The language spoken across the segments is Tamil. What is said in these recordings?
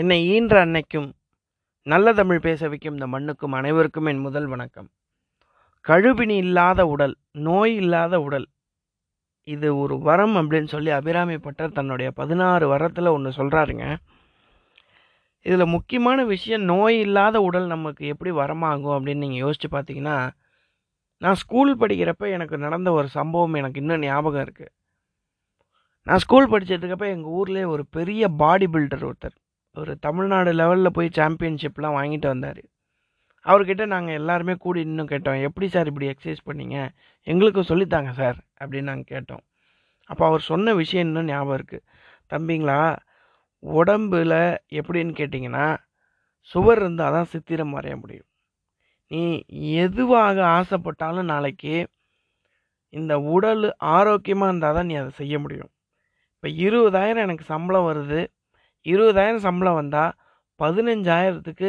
என்னை ஈன்ற அன்னைக்கும் நல்ல தமிழ் பேச வைக்கும் இந்த மண்ணுக்கும் அனைவருக்கும் என் முதல் வணக்கம். கழுபினி இல்லாத உடல் நோய் இல்லாத உடல். இது ஒரு வரம் அப்படின்னு சொல்லி அபிராமி பட்டர் தன்னுடைய பதினாறு வரத்தில் ஒன்று சொல்கிறாருங்க இதில் முக்கியமான விஷயம் நோய் இல்லாத உடல் நமக்கு எப்படி வரமாகும் அப்படின்னு நீங்கள் யோசிச்சு பார்த்தீங்கன்னா நான் ஸ்கூல் படிக்கிறப்ப எனக்கு நடந்த ஒரு சம்பவம் எனக்கு இன்னும் ஞாபகம் இருக்குது நான் ஸ்கூல் படித்ததுக்கப்போ எங்கள் ஊர்லேயே ஒரு பெரிய பாடி பில்டர் ஒருத்தர். ஒரு தமிழ்நாடு லெவலில் போய் சாம்பியன்ஷிப்லாம் வாங்கிட்டு வந்தார். அவர்கிட்ட நாங்கள் எல்லாருமே கூடி இன்னும் கேட்டோம் எப்படி சார் இப்படி எக்ஸசைஸ் பண்ணீங்க? எங்களுக்கும் சொல்லித்தாங்க சார் அப்படின்னு நாங்கள் கேட்டோம். அப்போ அவர் சொன்ன விஷயம் இன்னும் ஞாபகம் இருக்குது தம்பிங்களா உடம்புல எப்படின்னு கேட்டிங்கன்னா சுவர் இருந்தால் தான் சித்திரம் வரைய முடியும். நீ எதுவாக ஆசைப்பட்டாலும் நாளைக்கு இந்த உடல் ஆரோக்கியமாக இருந்தால் தான் நீ அதை செய்ய முடியும். இப்போ இருபதாயிரம் எனக்கு சம்பளம் வருது இருபதாயிரம் சம்பளம் வந்தால் பதினஞ்சாயிரத்துக்கு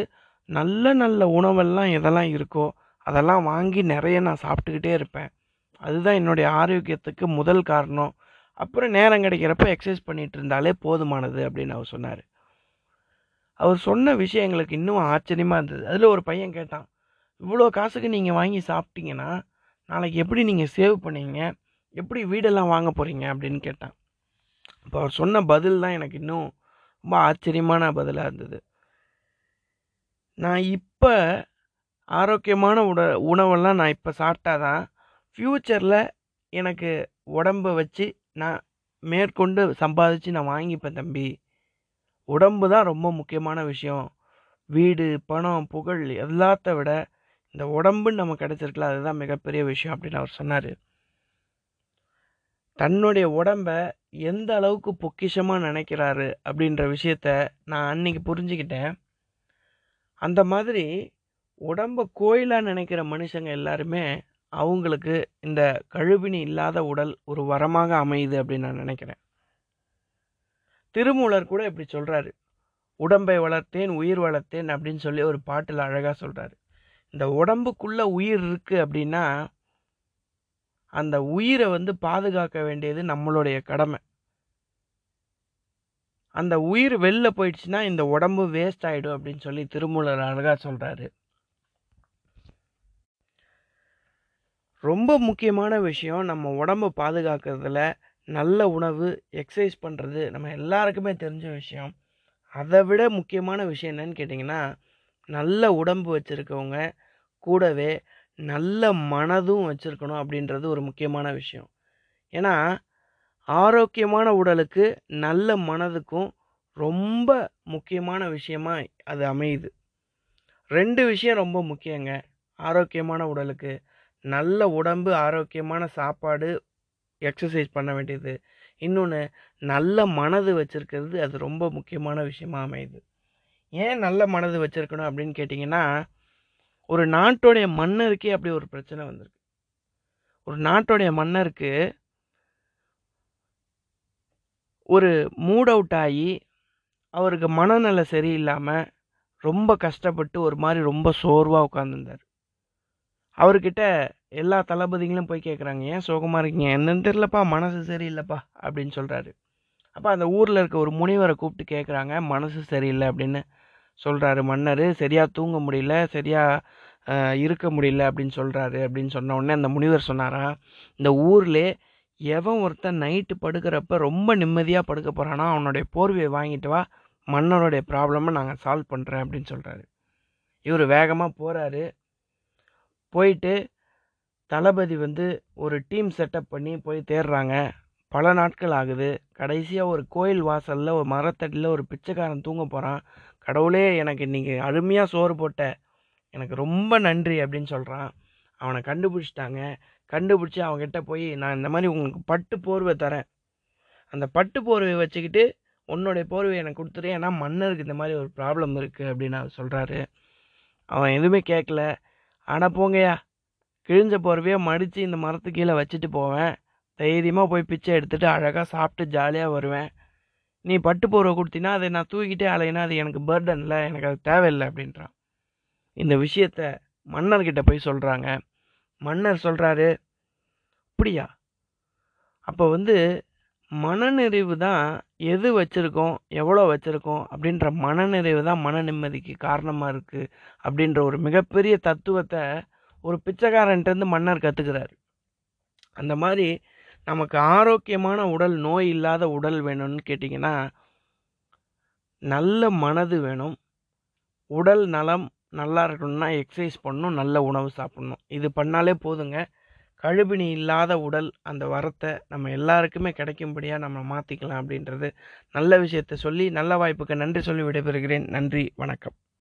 நல்ல நல்ல உணவெல்லாம் எதெல்லாம் இருக்கோ அதெல்லாம் வாங்கி நிறைய நான் சாப்பிட்டுக்கிட்டே இருப்பேன். அதுதான் என்னுடைய ஆரோக்கியத்துக்கு முதல் காரணம். அப்புறம் நேரம் கிடைக்கிறப்ப எக்ஸசைஸ் பண்ணிகிட்டு இருந்தாலே போதுமானது அப்படின்னு அவர் சொன்னார். அவர் சொன்ன விஷயம் எங்களுக்கு இன்னும் ஆச்சரியமாக இருந்தது. அதில் ஒரு பையன் கேட்டான் இவ்வளோ காசுக்கு நீங்கள் வாங்கி சாப்பிட்டீங்கன்னா நாளைக்கு எப்படி நீங்கள் சேவ் பண்ணீங்க? எப்படி வீடெல்லாம் வாங்க போகிறீங்க அப்படின்னு கேட்டான். இப்போ அவர் சொன்ன பதில் தான் எனக்கு இன்னும் ரொம்ப ஆச்சரியமான பதிலாக இருந்தது. நான் இப்போ ஆரோக்கியமான உட உணவெல்லாம் நான் இப்போ சாப்பிட்டா தான் ஃப்யூச்சரில் எனக்கு உடம்பை வச்சு நான் மேற்கொண்டு சம்பாதிச்சு நான் வாங்கிப்பேன் தம்பி. உடம்பு தான் ரொம்ப முக்கியமான விஷயம். வீடு பணம் புகழ் எல்லாத்த விட இந்த உடம்புன்னு நம்ம கிடச்சிருக்கல அதுதான் மிகப்பெரிய விஷயம் அப்படின்னு அவர் சொன்னார். தன்னுடைய உடம்ப எந்த அளவுக்கு பொக்கிஷமாக நினைக்கிறாரு அப்படின்ற விஷயத்த நான் அன்னைக்கு புரிஞ்சுக்கிட்டேன். அந்த மாதிரி உடம்ப கோயிலாக நினைக்கிற மனுஷங்க எல்லாருமே அவங்களுக்கு இந்த கழுவினி இல்லாத உடல் ஒரு வரமாக அமையுது அப்படின்னு நான் நினைக்கிறேன். திருமூலர் கூட இப்படி சொல்கிறாரு உடம்பை வளர்த்தேன் உயிர் வளர்த்தேன் அப்படின்னு சொல்லி ஒரு பாட்டில் அழகாக சொல்கிறாரு இந்த உடம்புக்குள்ளே உயிர் இருக்குது அப்படின்னா அந்த உயிரை வந்து பாதுகாக்க வேண்டியது நம்மளுடைய கடமை. அந்த உயிர் வெளில போயிடுச்சுன்னா இந்த உடம்பு வேஸ்ட் ஆகிடும் அப்படின்னு சொல்லி திருமூலர் அழகாக சொல்கிறாரு ரொம்ப முக்கியமான விஷயம் நம்ம உடம்பு பாதுகாக்கிறதுல நல்ல உணவு எக்ஸசைஸ் பண்ணுறது நம்ம எல்லாருக்குமே தெரிஞ்ச விஷயம். அதை விட முக்கியமான விஷயம் என்னன்னு கேட்டிங்கன்னா நல்ல உடம்பு வச்சுருக்கவங்க கூடவே நல்ல மனதும் வச்சுருக்கணும் அப்படின்றது ஒரு முக்கியமான விஷயம். ஏன்னா ஆரோக்கியமான உடலுக்கு நல்ல மனதுக்கும் ரொம்ப முக்கியமான விஷயமா அது அமையுது. ரெண்டு விஷயம் ரொம்ப முக்கியங்க. ஆரோக்கியமான உடலுக்கு நல்ல உடம்பு ஆரோக்கியமான சாப்பாடு எக்ஸசைஸ் பண்ண வேண்டியது. இன்னொன்று நல்ல மனது வச்சுருக்கிறது அது ரொம்ப முக்கியமான விஷயமா அமையுது. ஏன் நல்ல மனது வச்சுருக்கணும் அப்படின்னு கேட்டிங்கன்னா ஒரு நாட்டுடைய மன்னருக்கே அப்படி ஒரு பிரச்சனை வந்திருக்கு. ஒரு நாட்டோடைய மன்னருக்கு ஒரு மூட் அவுட் ஆகி அவருக்கு மனநல சரியில்லாமல் ரொம்ப கஷ்டப்பட்டு ஒரு மாதிரி ரொம்ப சோர்வாக உட்காந்துருந்தார் அவர்கிட்ட எல்லா தளபதிகளும் போய் கேட்குறாங்க ஏன் சோகமாக இருக்கீங்க? என்னன்னு தெரிலப்பா மனசு சரியில்லைப்பா அப்படின்னு சொல்கிறாரு அப்போ அந்த ஊரில் இருக்க ஒரு முனிவரை கூப்பிட்டு கேட்குறாங்க மனசு சரியில்லை அப்படின்னு சொல்கிறாரு மன்னர் சரியாக தூங்க முடியல சரியாக இருக்க முடியல அப்படின்னு சொல்கிறாரு அப்படின்னு சொன்ன உடனே அந்த முனிவர் சொன்னாரா இந்த ஊரில் எவன் ஒருத்தன் நைட்டு படுக்கிறப்ப ரொம்ப நிம்மதியாக படுக்க போகிறானா அவனுடைய போர்வையை வாங்கிட்டு வா மன்னருடைய ப்ராப்ளமை நாங்கள் சால்வ் பண்ணுறேன் அப்படின்னு சொல்கிறாரு இவர் வேகமாக போகிறாரு போயிட்டு தளபதி வந்து ஒரு டீம் செட்டப் பண்ணி போய் தேடுறாங்க. பல நாட்கள் ஆகுது. கடைசியாக ஒரு கோயில் வாசலில் ஒரு மரத்தடியில் ஒரு பிச்சைக்காரன் தூங்க போகிறான் கடவுளே எனக்கு இன்றைக்கி அருமையாக சோறு போட்ட எனக்கு ரொம்ப நன்றி அப்படின்னு சொல்கிறான் அவனை கண்டுபிடிச்சிட்டாங்க. கண்டுபிடிச்சி அவங்ககிட்ட போய் நான் இந்த மாதிரி உங்களுக்கு பட்டு போர்வை தரேன். அந்த பட்டு போர்வையை வச்சுக்கிட்டு உன்னுடைய போர்வை எனக்கு கொடுத்துரு. ஏன்னா மன்னருக்கு இந்த மாதிரி ஒரு ப்ராப்ளம் இருக்குது அப்படின்னு அவர் சொல்கிறாரு அவன் எதுவுமே கேட்கல ஆனால் போங்கயா கிழிஞ்ச போர்வையை மடித்து இந்த மரத்து கீழே வச்சுட்டு போவேன். தைரியமாக போய் பிச்சை எடுத்துகிட்டு அழகாக சாப்பிட்டு ஜாலியாக வருவேன். நீ பட்டு போர்வை கொடுத்தீங்கன்னா அதை நான் தூக்கிட்டே அலையினா அது எனக்கு பேர்டன் இல்லை எனக்கு அது தேவையில்லை அப்படின்றான். இந்த விஷயத்த மன்னர்கிட்ட போய் சொல்கிறாங்க மன்னர் சொல்கிறாரு அப்படியா? அப்போ வந்து மனநிறைவு தான் எது வச்சுருக்கோம் எவ்வளோ வச்சுருக்கோம் அப்படின்ற மனநிறைவு தான் மன நிம்மதிக்கு காரணமாக இருக்குது அப்படின்ற ஒரு மிகப்பெரிய தத்துவத்தை ஒரு பிச்சைக்காரன்ட்டேருந்து மன்னர் கற்றுக்கிறாரு அந்த மாதிரி நமக்கு ஆரோக்கியமான உடல் நோய் இல்லாத உடல் வேணும்னு கேட்டிங்கன்னா நல்ல மனது வேணும். உடல் நலம் நல்லா இருக்கணும்னா எக்ஸசைஸ் பண்ணணும் நல்ல உணவு சாப்பிட்ணும். இது பண்ணாலே போதுங்க. கழுபிணி இல்லாத உடல் அந்த வரத்தை நம்ம எல்லாருக்குமே கிடைக்கும்படியாக நம்ம மாற்றிக்கலாம் அப்படின்றது நல்ல விஷயத்த சொல்லி நல்ல வாய்ப்புக்கு நன்றி சொல்லி விடைபெறுகிறேன். நன்றி வணக்கம்.